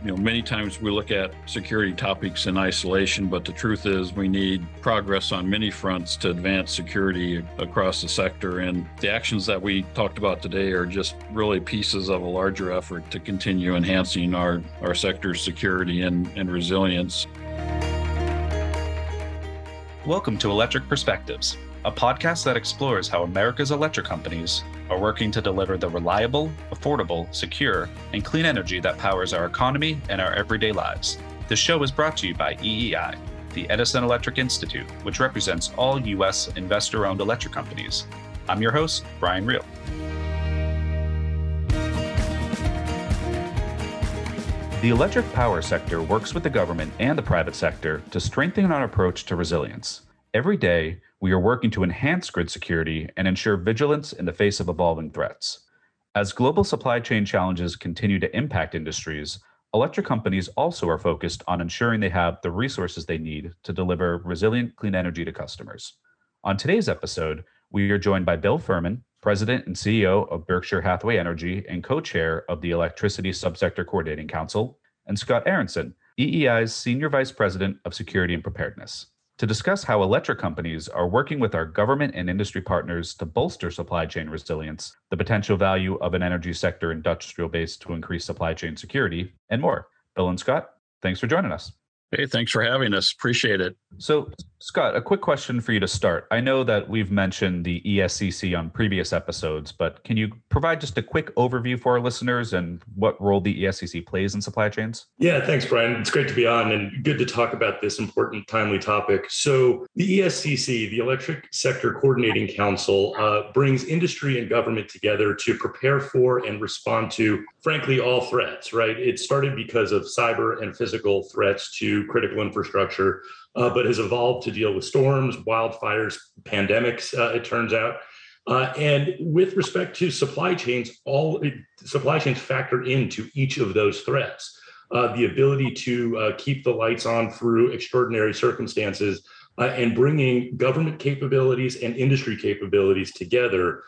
You know, many times we look at security topics in isolation, but the truth is we need progress on many fronts to advance security across the sector. And the actions that we talked about today are just really pieces of a larger effort to continue enhancing our, our sector's security and, and resilience. Welcome to Electric Perspectives, a podcast that explores how America's electric companies are working to deliver the reliable, affordable, secure, and clean energy that powers our economy and our everyday lives. The show is brought to you by EEI, the Edison Electric Institute, which represents all U.S. investor owned electric companies. I'm your host, Brian Reil. The electric power sector works with the government and the private sector to strengthen our approach to resilience. Every day, we are working to enhance grid security and ensure vigilance in the face of evolving threats. As global supply chain challenges continue to impact industries, electric companies also are focused on ensuring they have the resources they need to deliver resilient clean energy to customers. On today's episode, we are joined by Bill Fehrman, President and CEO of Berkshire Hathaway Energy and co chair of the Electricity Subsector Coordinating Council, and Scott Aaronson, EEI's Senior Vice President of Security and Preparedness to discuss how electric companies are working with our government and industry partners to bolster supply chain resilience, the potential value of an energy sector industrial base to increase supply chain security, and more. Bill and Scott, thanks for joining us. Hey, thanks for having us. Appreciate it. So, Scott, a quick question for you to start. I know that we've mentioned the ESCC on previous episodes, but can you provide just a quick overview for our listeners and what role the ESCC plays in supply chains? Yeah, thanks, Brian. It's great to be on and good to talk about this important, timely topic. So, the ESCC, the Electric Sector Coordinating Council, uh, brings industry and government together to prepare for and respond to, frankly, all threats, right? It started because of cyber and physical threats to critical infrastructure uh, but has evolved to deal with storms, wildfires, pandemics, uh, it turns out. Uh, and with respect to supply chains, all supply chains factor into each of those threats. Uh, the ability to uh, keep the lights on through extraordinary circumstances uh, and bringing government capabilities and industry capabilities together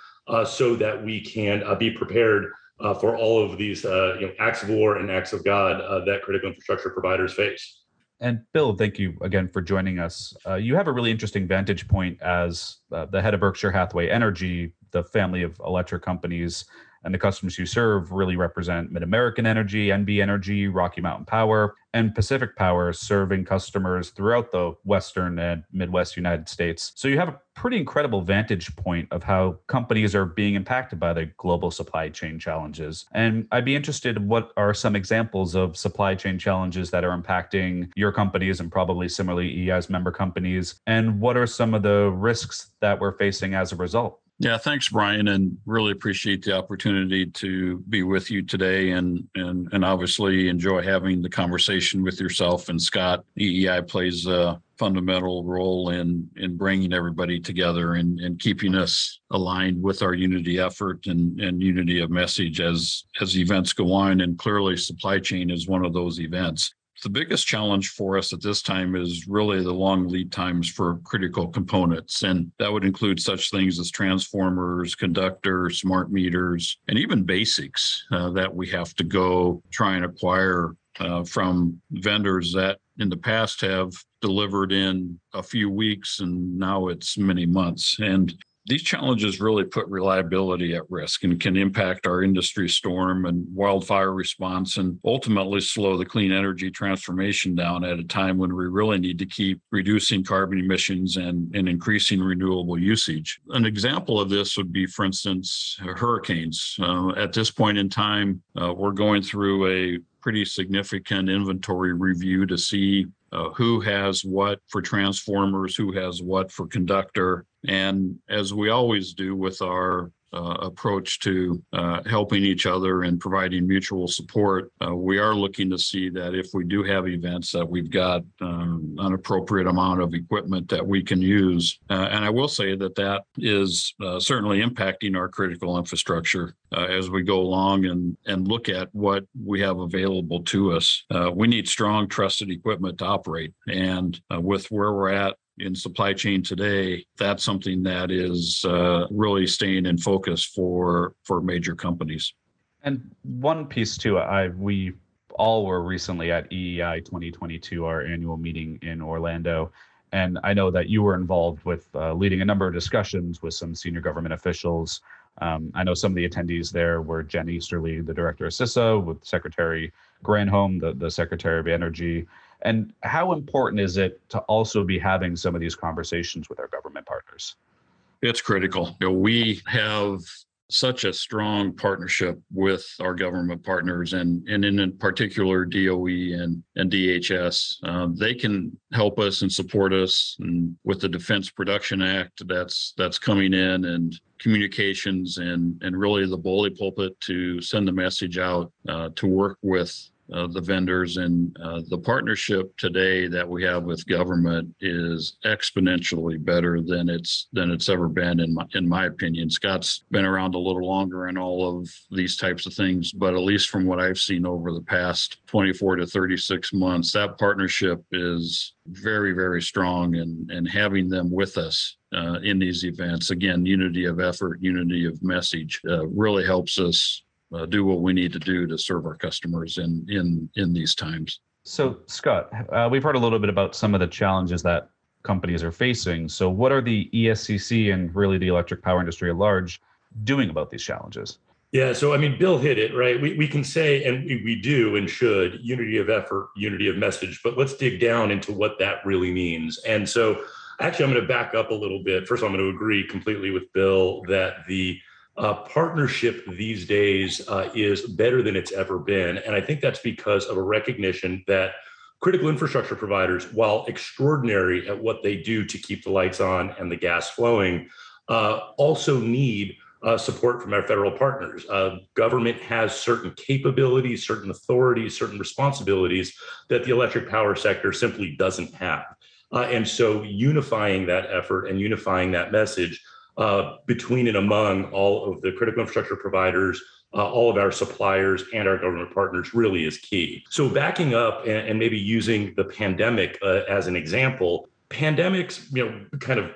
so that we can be prepared for all of these you know, acts of war and acts of God that critical infrastructure providers face. And Bill, thank you again for joining us. Uh, you have a really interesting vantage point as uh, the head of Berkshire Hathaway Energy, the family of electric companies and the customers you serve really represent MidAmerican Energy, NV Energy, Rocky Mountain Power, and Pacific Power, serving customers throughout the Western and Midwest United States. So you have a pretty incredible vantage point of how companies are being impacted by the global supply chain challenges. And I'd be interested in what are some examples of supply chain challenges that are impacting your companies and probably similarly EI's member companies, and what are some of the risks that we're facing as a result? Yeah, thanks, Brian, and really appreciate the opportunity to be with you today, and and and obviously enjoy having the conversation with yourself and Scott. EEI plays a fundamental role in in bringing everybody together and and keeping us aligned with our unity effort and and unity of message as as events go on. And clearly, supply chain is one of those events. The biggest challenge for us at this time is really the long lead times for critical components. And that would include such things as transformers, conductors, smart meters, and even basics uh, that we have to go try and acquire uh, from vendors that in the past have delivered in a few weeks and now it's many months. And these challenges really put reliability at risk and can impact our industry storm and wildfire response and ultimately slow the clean energy transformation down at a time when we really need to keep reducing carbon emissions and, and increasing renewable usage. An example of this would be, for instance, hurricanes. Uh, at this point in time, uh, we're going through a pretty significant inventory review to see uh, who has what for transformers, who has what for conductor, and as we always do with our uh, approach to uh, helping each other and providing mutual support, uh, we are looking to see that if we do have events that we've got um, an appropriate amount of equipment that we can use. Uh, and I will say that that is uh, certainly impacting our critical infrastructure uh, as we go along and, and look at what we have available to us. we need strong, trusted equipment to operate. And with where we're at in supply chain today, that's something that is uh, really staying in focus for for major companies. And one piece too, I we all were recently at EEI 2022, our annual meeting in Orlando. And I know that you were involved with uh, leading a number of discussions with some senior government officials. Um, I know some of the attendees there were Jen Easterly, the director of CISA, with Secretary Granholm, the, the Secretary of Energy. And how important is it to also be having some of these conversations with our government partners? It's critical. You know, we have such a strong partnership with our government partners and, and in particular DOE and, and DHS. Uh, they can help us and support us and with the Defense Production Act that's that's coming in and communications and and really the bully pulpit to send the message out uh, to work with uh, the vendors and uh, the partnership today that we have with government is exponentially better than it's than it's ever been in my in my opinion. Scott's been around a little longer in all of these types of things, but at least from what I've seen over the past 24 to 36 months, that partnership is very very strong and and having them with us uh, in these events again unity of effort unity of message uh, really helps us uh, do what we need to do to serve our customers in in in these times. So, Scott, uh, we've heard a little bit about some of the challenges that companies are facing. So, what are the ESCC and really the electric power industry at large doing about these challenges? Yeah, so I mean, Bill hit it, right? We, we can say, and we, we do and should, unity of effort, unity of message, but let's dig down into what that really means. And so, actually, I'm going to back up a little bit. First, I'm going to agree completely with Bill that the uh, partnership these days uh, is better than it's ever been. And I think that's because of a recognition that critical infrastructure providers, while extraordinary at what they do to keep the lights on and the gas flowing, uh, also need uh, support from our federal partners. Uh, government has certain capabilities, certain authorities, certain responsibilities that the electric power sector simply doesn't have. Uh, and so unifying that effort and unifying that message uh, between and among all of the critical infrastructure providers, uh, all of our suppliers and our government partners really is key. So backing up and, and maybe using the pandemic uh, as an example, pandemics, you know, kind of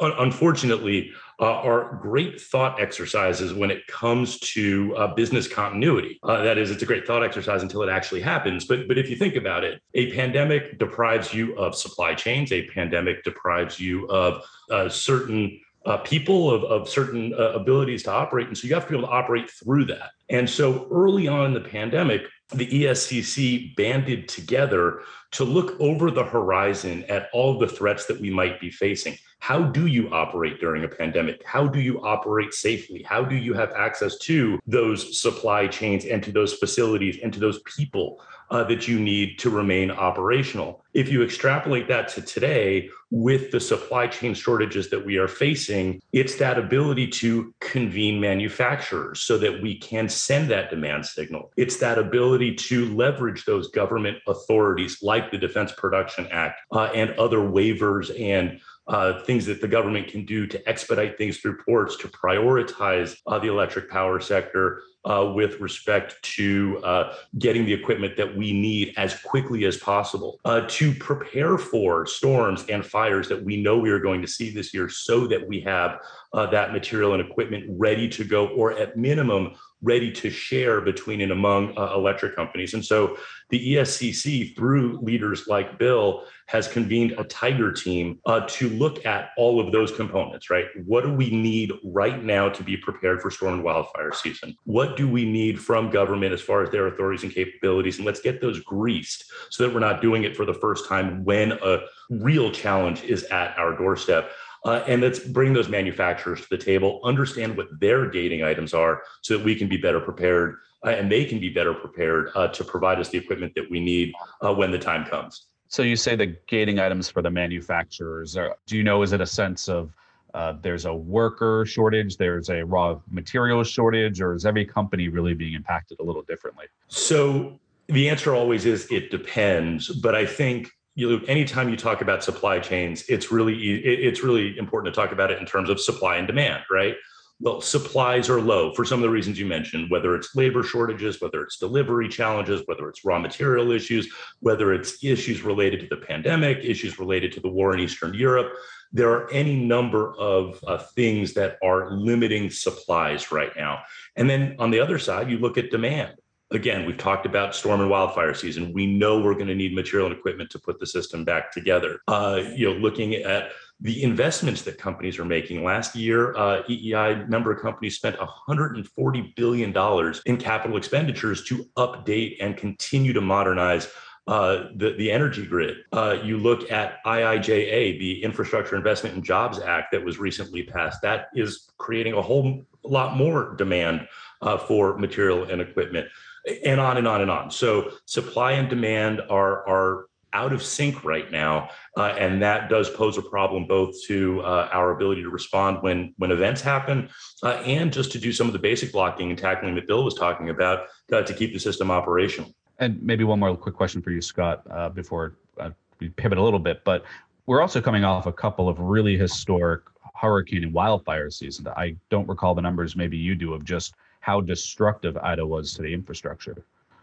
un- unfortunately uh, are great thought exercises when it comes to uh, business continuity. Uh, that is, it's a great thought exercise until it actually happens. But but if you think about it, a pandemic deprives you of supply chains. A pandemic deprives you of certain uh, people of, of certain uh, abilities to operate. And so you have to be able to operate through that. And so early on in the pandemic, the ESCC banded together to look over the horizon at all the threats that we might be facing. How do you operate during a pandemic? How do you operate safely? How do you have access to those supply chains and to those facilities and to those people uh, that you need to remain operational? If you extrapolate that to today, with the supply chain shortages that we are facing, it's that ability to convene manufacturers so that we can send that demand signal. It's that ability to leverage those government authorities like the Defense Production Act uh, and other waivers and uh, things that the government can do to expedite things through ports, to prioritize uh, the electric power sector uh, with respect to uh, getting the equipment that we need as quickly as possible, uh, to prepare for storms and fires that we know we are going to see this year so that we have uh, that material and equipment ready to go, or at minimum, ready to share between and among uh, electric companies. And so the ESCC, through leaders like Bill, has convened a Tiger team uh, to look at all of those components, right? What do we need right now to be prepared for storm and wildfire season? What do we need from government as far as their authorities and capabilities? And let's get those greased so that we're not doing it for the first time when a real challenge is at our doorstep. Uh, and let's bring those manufacturers to the table, understand what their gating items are so that we can be better prepared uh, and they can be better prepared uh, to provide us the equipment that we need uh, when the time comes. So you say the gating items for the manufacturers. Are, do you know, is it a sense of uh, there's a worker shortage, there's a raw materials shortage, or is every company really being impacted a little differently? So the answer always is it depends. But I think you anytime you talk about supply chains, it's really it's really important to talk about it in terms of supply and demand, right? Well, supplies are low for some of the reasons you mentioned, whether it's labor shortages, whether it's delivery challenges, whether it's raw material issues, whether it's issues related to the pandemic, issues related to the war in Eastern Europe. There are any number of uh, things that are limiting supplies right now. And then on the other side, you look at demand again, we've talked about storm and wildfire season. We know we're going to need material and equipment to put the system back together. Uh, you know, looking at the investments that companies are making. Last year, uh, EEI member companies spent $140 billion in capital expenditures to update and continue to modernize uh, the, the energy grid. Uh, you look at IIJA, the Infrastructure Investment and Jobs Act that was recently passed, that is creating a whole lot more demand uh, for material and equipment, and on and on and on. So supply and demand are, are out of sync right now, uh, and that does pose a problem both to uh, our ability to respond when when events happen, uh, and just to do some of the basic blocking and tackling that Bill was talking about uh, to keep the system operational. And maybe one more quick question for you, Scott, uh, before uh, we pivot a little bit. But we're also coming off a couple of really historic hurricane and wildfire seasons. I don't recall the numbers, maybe you do, of just how destructive Ida was to the infrastructure.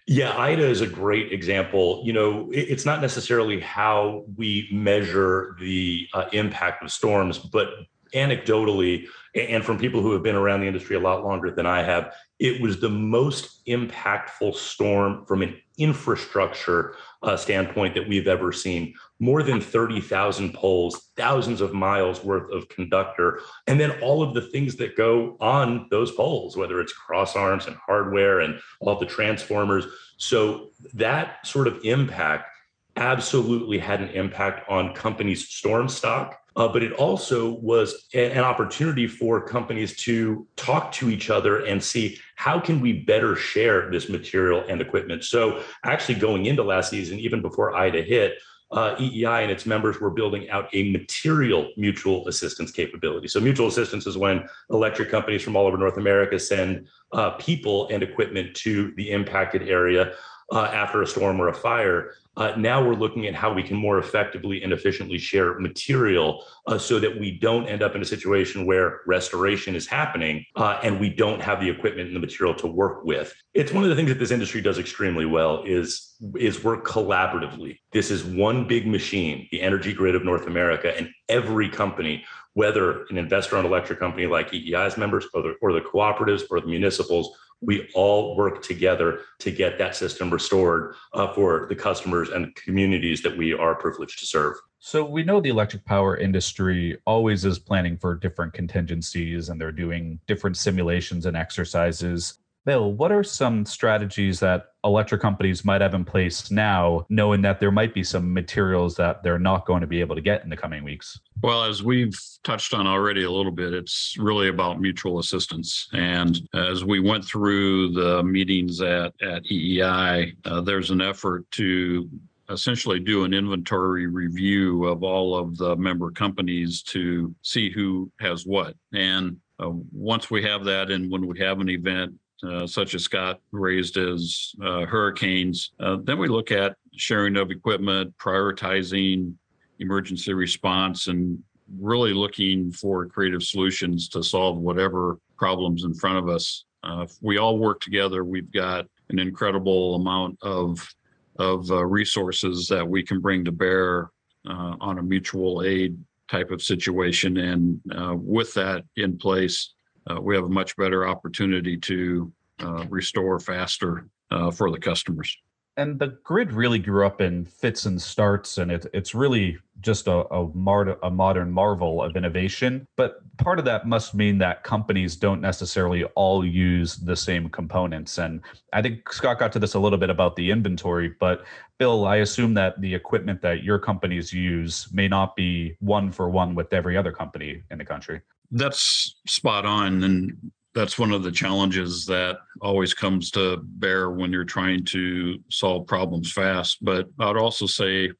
Yeah, Ida is a great example. You know, it's not necessarily how we measure the uh, impact of storms, but anecdotally, and from people who have been around the industry a lot longer than I have, it was the most impactful storm from an infrastructure uh, standpoint that we've ever seen. More than 30,000 poles, thousands of miles worth of conductor, and then all of the things that go on those poles, whether it's cross arms and hardware and all the transformers. So that sort of impact absolutely had an impact on companies' storm stock uh, but it also was a, an opportunity for companies to talk to each other and see how can we better share this material and equipment. So actually going into last season, even before Ida hit, uh, EEI and its members were building out a material mutual assistance capability. So, mutual assistance is when electric companies from all over North America send uh, people and equipment to the impacted area uh, after a storm or a fire. Uh, now we're looking at how we can more effectively and efficiently share material uh, so that we don't end up in a situation where restoration is happening uh, and we don't have the equipment and the material to work with. It's one of the things that this industry does extremely well is, is work collaboratively. This is one big machine, the energy grid of North America, and every company whether an investor owned electric company like EEI's members or the, or the cooperatives or the municipals we all work together to get that system restored uh, for the customers and communities that we are privileged to serve. So we know the electric power industry always is planning for different contingencies and they're doing different simulations and exercises. Bill, what are some strategies that electric companies might have in place now, knowing that there might be some materials that they're not going to be able to get in the coming weeks? Well, as we've touched on already a little bit, it's really about mutual assistance. And as we went through the meetings at, at EEI, uh, there's an effort to essentially do an inventory review of all of the member companies to see who has what. And uh, once we have that, and when we have an event, uh, such as Scott raised as uh, hurricanes. Uh, then we look at sharing of equipment, prioritizing emergency response, and really looking for creative solutions to solve whatever problems in front of us. Uh, if we all work together, we've got an incredible amount of of uh, resources that we can bring to bear on a mutual aid type of situation. And with that in place, uh, we have a much better opportunity to uh, restore faster uh, for the customers. And the grid really grew up in fits and starts, and it, it's really just a, a, mar- a modern marvel of innovation. But part of that must mean that companies don't necessarily all use the same components. And I think Scott got to this a little bit about the inventory, but Bill, I assume that the equipment that your companies use may not be one for one with every other company in the country. That's spot on. And that's one of the challenges that always comes to bear when you're trying to solve problems fast. But I'd also say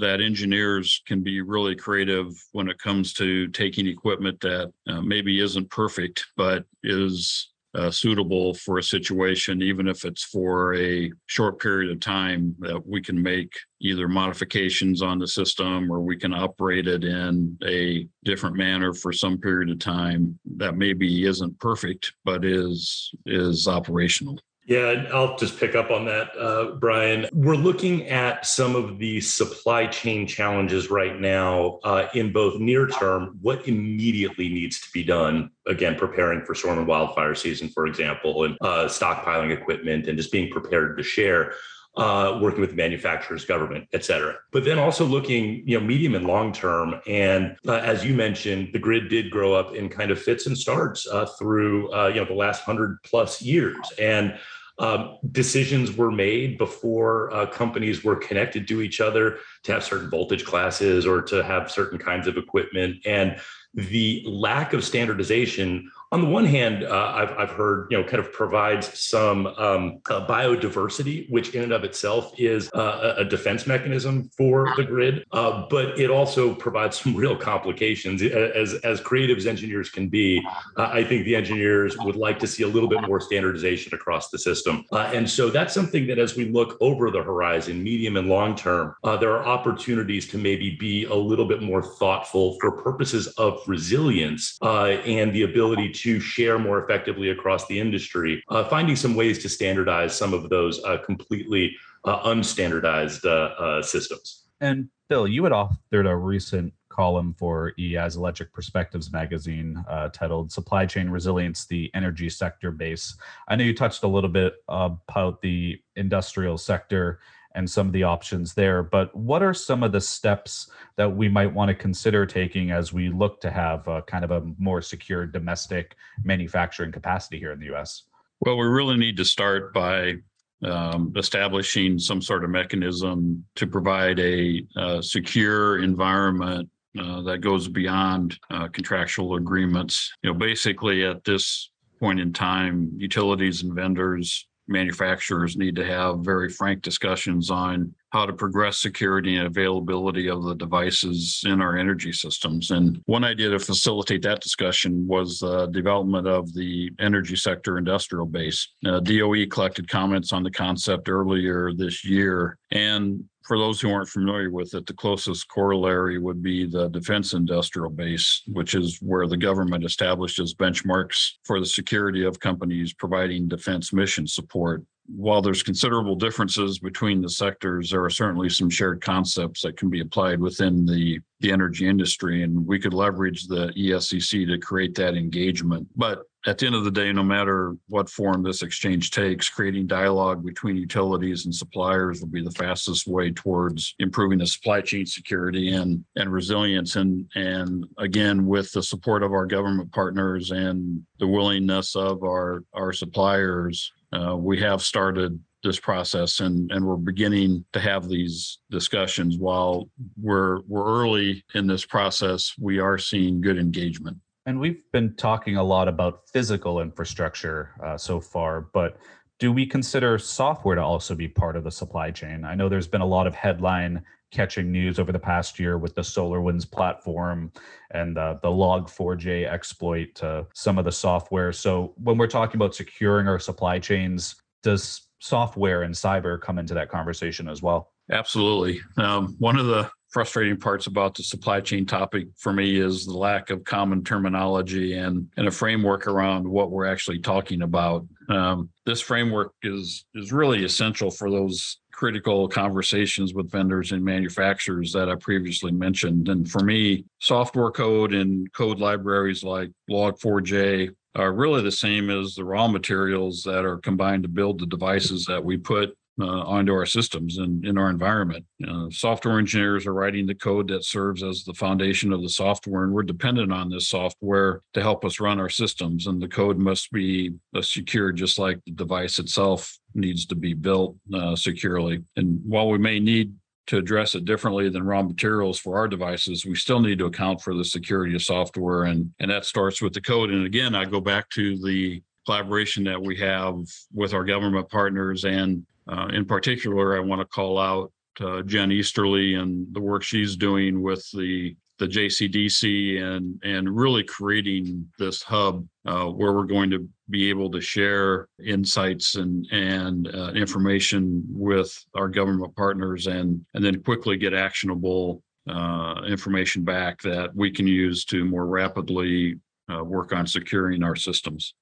that engineers can be really creative when it comes to taking equipment that uh, maybe isn't perfect, but is uh, suitable for a situation, even if it's for a short period of time, that we can make either modifications on the system or we can operate it in a different manner for some period of time that maybe isn't perfect, but is is operational. Yeah, I'll just pick up on that, uh, Brian. We're looking at some of the supply chain challenges right now uh, in both near term, what immediately needs to be done. Again, preparing for storm and wildfire season, for example, and uh, stockpiling equipment and just being prepared to share. Uh, working with manufacturers, government, et cetera. But then also looking, you know, medium and long term. And uh, as you mentioned, the grid did grow up in kind of fits and starts uh, through, uh, you know, the last hundred plus years. And um, decisions were made before uh, companies were connected to each other to have certain voltage classes or to have certain kinds of equipment. And the lack of standardization on the one hand, uh, I've, I've heard, you know, kind of provides some um, uh, biodiversity, which in and of itself is uh, a defense mechanism for the grid. Uh, but it also provides some real complications. As, as creative as engineers can be, uh, I think the engineers would like to see a little bit more standardization across the system. Uh, and so that's something that as we look over the horizon, medium and long term, there are opportunities to maybe be a little bit more thoughtful for purposes of resilience and the ability to share more effectively across the industry, uh, finding some ways to standardize some of those uh, completely uh, unstandardized uh, uh, systems. And Bill, you had authored a recent column for EEI's Electric Perspectives magazine uh, titled Supply Chain Resilience, the Energy Sector Base. I know you touched a little bit about the industrial sector and some of the options there. But what are some of the steps that we might want to consider taking as we look to have a, kind of a more secure domestic manufacturing capacity here in the US? Well, we really need to start by um, establishing some sort of mechanism to provide a, a secure environment uh, that goes beyond uh, contractual agreements. You know, basically at this point in time, utilities and vendors manufacturers need to have very frank discussions on how to progress security and availability of the devices in our energy systems. And one idea to facilitate that discussion was the development of the energy sector industrial base. Uh, DOE collected comments on the concept earlier this year. And for those who aren't familiar with it, the closest corollary would be the defense industrial base, which is where the government establishes benchmarks for the security of companies providing defense mission support while there's considerable differences between the sectors, there are certainly some shared concepts that can be applied within the, the energy industry. And we could leverage the ESCC to create that engagement. But at the end of the day, no matter what form this exchange takes, creating dialogue between utilities and suppliers will be the fastest way towards improving the supply chain security and, and resilience. And, and again, with the support of our government partners and the willingness of our, our suppliers, uh, we have started this process and and we're beginning to have these discussions. While we're we're early in this process we are seeing good engagement. And we've been talking a lot about physical infrastructure uh, so far but do we consider software to also be part of the supply chain? I know there's been a lot of headline catching news over the past year with the SolarWinds platform and uh, the Log4j exploit to some of the software. So when we're talking about securing our supply chains, does software and cyber come into that conversation as well? Absolutely. Um, one of the frustrating parts about the supply chain topic for me is the lack of common terminology and, and a framework around what we're actually talking about. Um, this framework is is really essential for those critical conversations with vendors and manufacturers that I previously mentioned. And for me, software code and code libraries like Log4j are really the same as the raw materials that are combined to build the devices that we put uh, onto our systems and in our environment. Uh, software engineers are writing the code that serves as the foundation of the software, and we're dependent on this software to help us run our systems. And the code must be uh, secure, just like the device itself needs to be built uh, securely. And while we may need to address it differently than raw materials for our devices, we still need to account for the security of software, and and that starts with the code. And again, I go back to the collaboration that we have with our government partners and uh, in particular, I want to call out uh, Jen Easterly and the work she's doing with the the JCDC and and really creating this hub uh, where we're going to be able to share insights and and uh, information with our government partners and and then quickly get actionable uh, information back that we can use to more rapidly uh, work on securing our systems.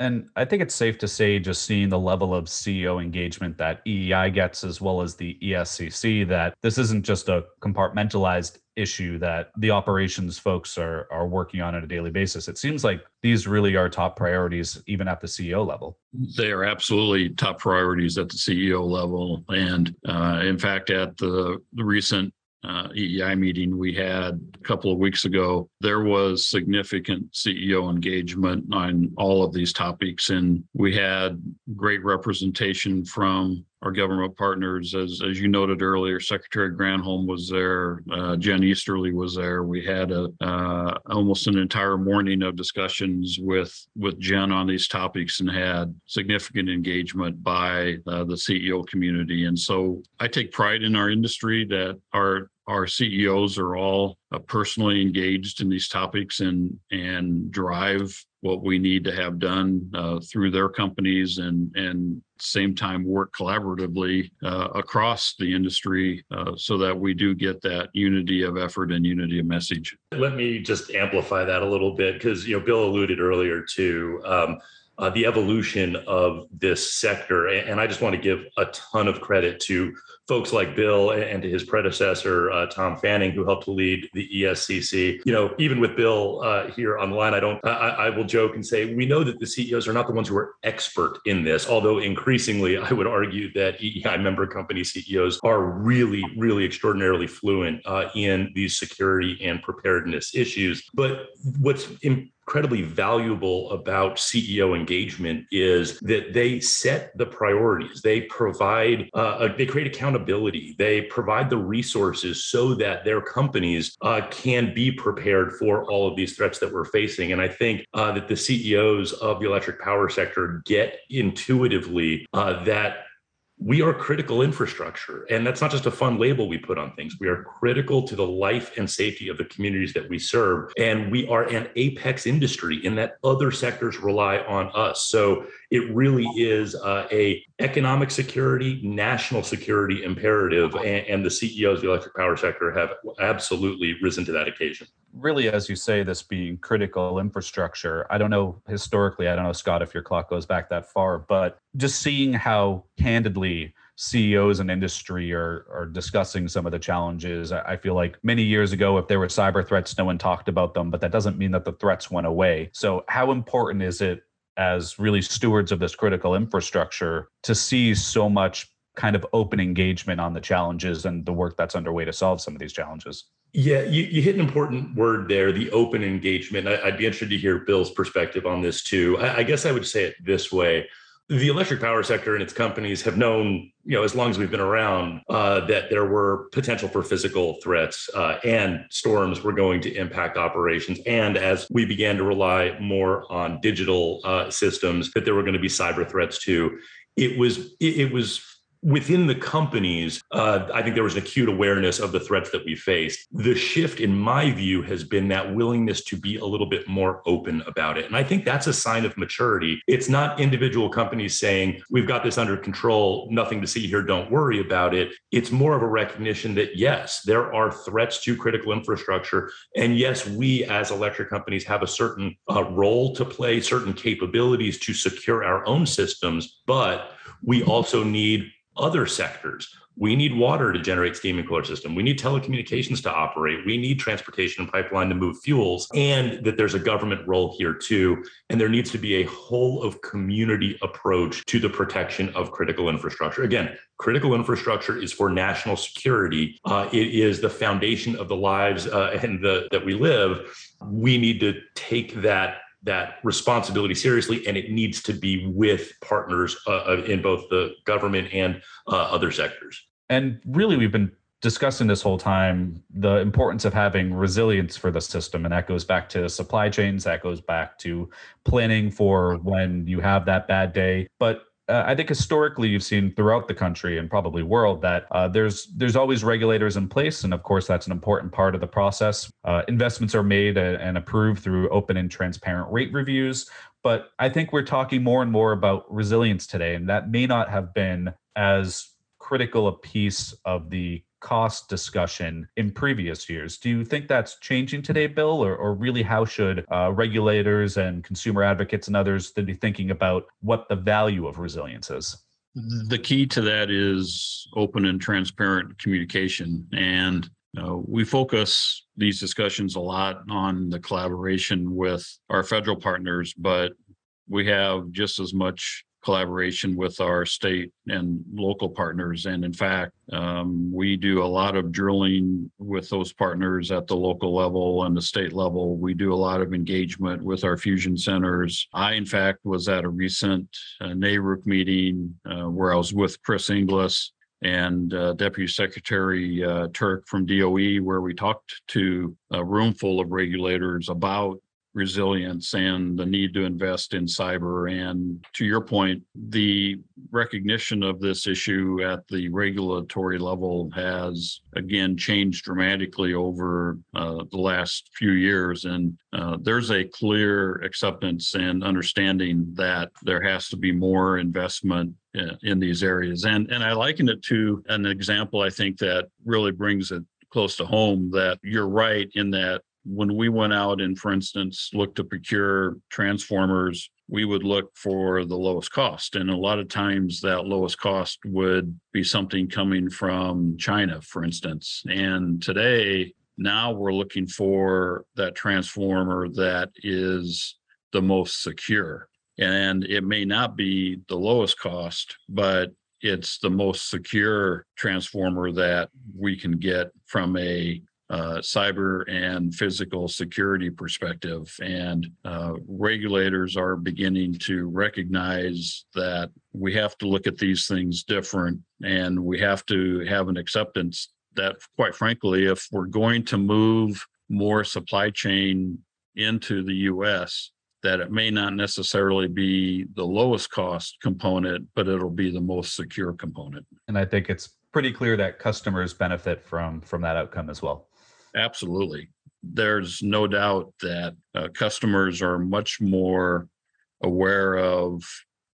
And I think it's safe to say, just seeing the level of CEO engagement that EEI gets, as well as the ESCC, that this isn't just a compartmentalized issue that the operations folks are are working on on a daily basis. It seems like these really are top priorities, even at the CEO level. They are absolutely top priorities at the CEO level, and uh, in fact, at the, the recent uh, EEI meeting we had a couple of weeks ago, there was significant CEO engagement on all of these topics. And we had great representation from our government partners. As, as you noted earlier, Secretary Granholm was there, uh, Jen Easterly was there. We had a, uh, almost an entire morning of discussions with, with Jen on these topics and had significant engagement by uh, the CEO community. And so I take pride in our industry that our our CEOs are all uh, personally engaged in these topics and and drive what we need to have done uh, through their companies and and same time work collaboratively uh, across the industry uh, so that we do get that unity of effort and unity of message. Let me just amplify that a little bit because you know Bill alluded earlier to. Um, uh, the evolution of this sector. And I just want to give a ton of credit to folks like Bill and to his predecessor, uh, Tom Fanning, who helped to lead the ESCC. You know, even with Bill uh, here on the line, I don't, I, I, will joke and say, we know that the CEOs are not the ones who are expert in this, although increasingly I would argue that EEI member company CEOs are really, really extraordinarily fluent uh, in these security and preparedness issues. But what's in, incredibly valuable about CEO engagement is that they set the priorities. They provide, uh, they create accountability. They provide the resources so that their companies uh, can be prepared for all of these threats that we're facing. And I think uh, that the CEOs of the electric power sector get intuitively uh, that we are critical infrastructure. And that's not just a fun label we put on things. We are critical to the life and safety of the communities that we serve. And we are an apex industry in that other sectors rely on us. So it really is uh, a economic security, national security imperative. And, and the CEOs of the electric power sector have absolutely risen to that occasion. Really, as you say, this being critical infrastructure, I don't know historically, I don't know, Scott, if your clock goes back that far, but just seeing how candidly CEOs and industry are are discussing some of the challenges. I feel like many years ago, if there were cyber threats, no one talked about them, but that doesn't mean that the threats went away. So, how important is it as really stewards of this critical infrastructure to see so much kind of open engagement on the challenges and the work that's underway to solve some of these challenges? Yeah, you, you hit an important word there the open engagement. I, would be interested to hear Bill's perspective on this too. I, I guess I would say it this way the electric power sector and its companies have known, you know, as long as we've been around, uh, that there were potential for physical threats uh, and storms were going to impact operations. And as we began to rely more on digital uh, systems, that there were going to be cyber threats too. It was it, it was within the companies, uh, I think there was an acute awareness of the threats that we faced. The shift, in my view, has been that willingness to be a little bit more open about it. And I think that's a sign of maturity. It's not individual companies saying, we've got this under control, nothing to see here, don't worry about it. It's more of a recognition that, yes, there are threats to critical infrastructure. And yes, we as electric companies have a certain uh, role to play, certain capabilities to secure our own systems, but we also need other sectors. We need water to generate steam and cooler system. We need telecommunications to operate. We need transportation and pipeline to move fuels, and that there's a government role here too. And there needs to be a whole of community approach to the protection of critical infrastructure. Again, critical infrastructure is for national security. Uh, it is the foundation of the lives uh, and the that we live. We need to take that that responsibility seriously, and it needs to be with partners uh, uh, in both the government and uh, other sectors. And really, we've been discussing this whole time the importance of having resilience for the system. And that goes back to supply chains, that goes back to planning for when you have that bad day. But uh, I think historically you've seen throughout the country and probably world that uh, there's there's always regulators in place, and of course that's an important part of the process. Uh, investments are made and approved through open and transparent rate reviews, but I think we're talking more and more about resilience today, and that may not have been as critical a piece of the cost discussion in previous years. Do you think that's changing today, Bill, or, or really how should uh, regulators and consumer advocates and others be thinking about what the value of resilience is? The key to that is open and transparent communication. And uh, we focus these discussions a lot on the collaboration with our federal partners, but we have just as much collaboration with our state and local partners. And in fact, um, we do a lot of drilling with those partners at the local level and the state level. We do a lot of engagement with our fusion centers. I, in fact, was at a recent uh, NARUC meeting uh, where I was with Chris Inglis and uh, Deputy Secretary uh, Turk from DOE, where we talked to a room full of regulators about resilience and the need to invest in cyber. And to your point, the recognition of this issue at the regulatory level has again changed dramatically over uh, the last few years. And uh, there's a clear acceptance and understanding that there has to be more investment uh, in these areas. And, and I liken it to an example I think that really brings it close to home that you're right in that when we went out and, for instance, looked to procure transformers, we would look for the lowest cost. And a lot of times that lowest cost would be something coming from China, for instance. And today, now we're looking for that transformer that is the most secure. And it may not be the lowest cost, but it's the most secure transformer that we can get from a uh, cyber and physical security perspective. And uh, regulators are beginning to recognize that we have to look at these things different and we have to have an acceptance that, quite frankly, if we're going to move more supply chain into the US, that it may not necessarily be the lowest cost component, but it'll be the most secure component. And I think it's pretty clear that customers benefit from from that outcome as well. Absolutely. There's no doubt that uh, customers are much more aware of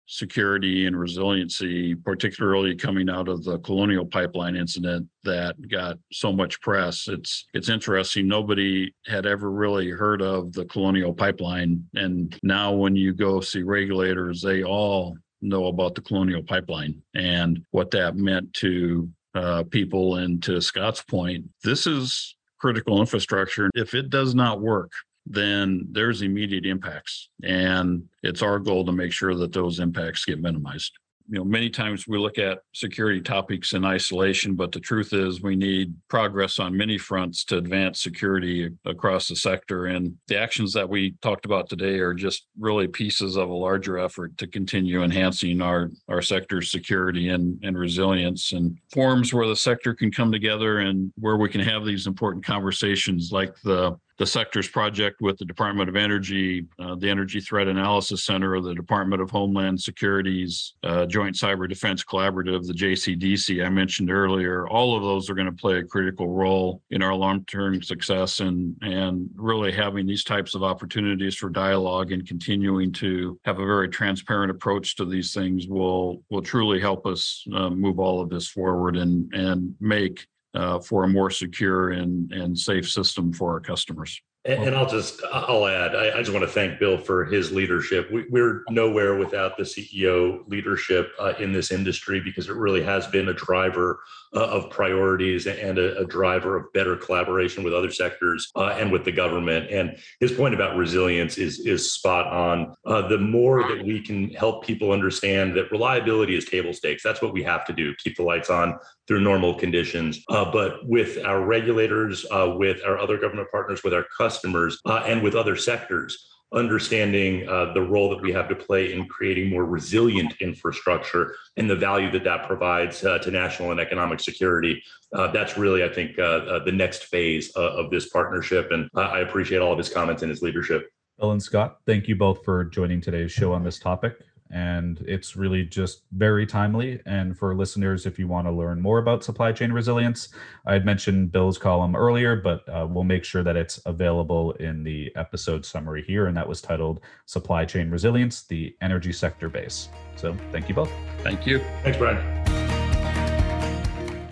security and resiliency, particularly coming out of the Colonial Pipeline incident that got so much press. It's it's interesting. Nobody had ever really heard of the Colonial Pipeline, and now when you go see regulators, they all know about the Colonial Pipeline and what that meant to uh, people. And to Scott's point, this is critical infrastructure. If it does not work, then there's immediate impacts. And it's our goal to make sure that those impacts get minimized you know many times we look at security topics in isolation but the truth is we need progress on many fronts to advance security across the sector. And the actions that we talked about today are just really pieces of a larger effort to continue enhancing our our sector's security and, and resilience and forums where the sector can come together and where we can have these important conversations like the the sector's project with the Department of Energy, uh, the Energy Threat Analysis Center, of the Department of Homeland Security's uh, Joint Cyber Defense Collaborative, the JCDC I mentioned earlier. All of those are going to play a critical role in our long-term success and and really having these types of opportunities for dialogue and continuing to have a very transparent approach to these things will will truly help us uh, move all of this forward and and make uh, for a more secure and, and safe system for our customers. And, and I'll just I'll add I, I, just want to thank Bill for his leadership. We, are nowhere without the CEO leadership uh, in this industry because it really has been a driver of priorities and a, a, driver of better collaboration with other sectors uh, and with the government. And his point about resilience is is spot on. Uh, the more that we can help people understand that reliability is table stakes, that's what we have to do: keep the lights on through normal conditions. Uh, but with our regulators, uh, with our other government partners, with our customers, uh, and with other sectors understanding uh, the role that we have to play in creating more resilient infrastructure and the value that that provides uh, to national and economic security. Uh, that's really, I think, uh, uh, the next phase uh, of this partnership. And I appreciate all of his comments and his leadership. And Scott, thank you both for joining today's show on this topic and it's really just very timely. And for listeners, if you want to learn more about supply chain resilience, I had mentioned Bill's column earlier, but uh, we'll make sure that it's available in the episode summary here. And that was titled Supply Chain Resilience, the Energy Sector Base. So thank you both. Thank you. Thanks, Brian.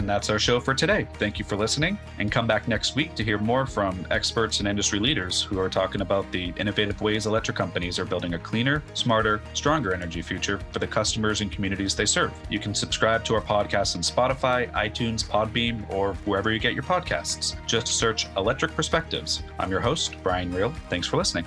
And that's our show for today. Thank you for listening and come back next week to hear more from experts and industry leaders who are talking about the innovative ways electric companies are building a cleaner, smarter, stronger energy future for the customers and communities they serve. You can subscribe to our podcast on Spotify, iTunes, Podbean, or wherever you get your podcasts. Just search Electric Perspectives. I'm your host, Brian Reil. Thanks for listening.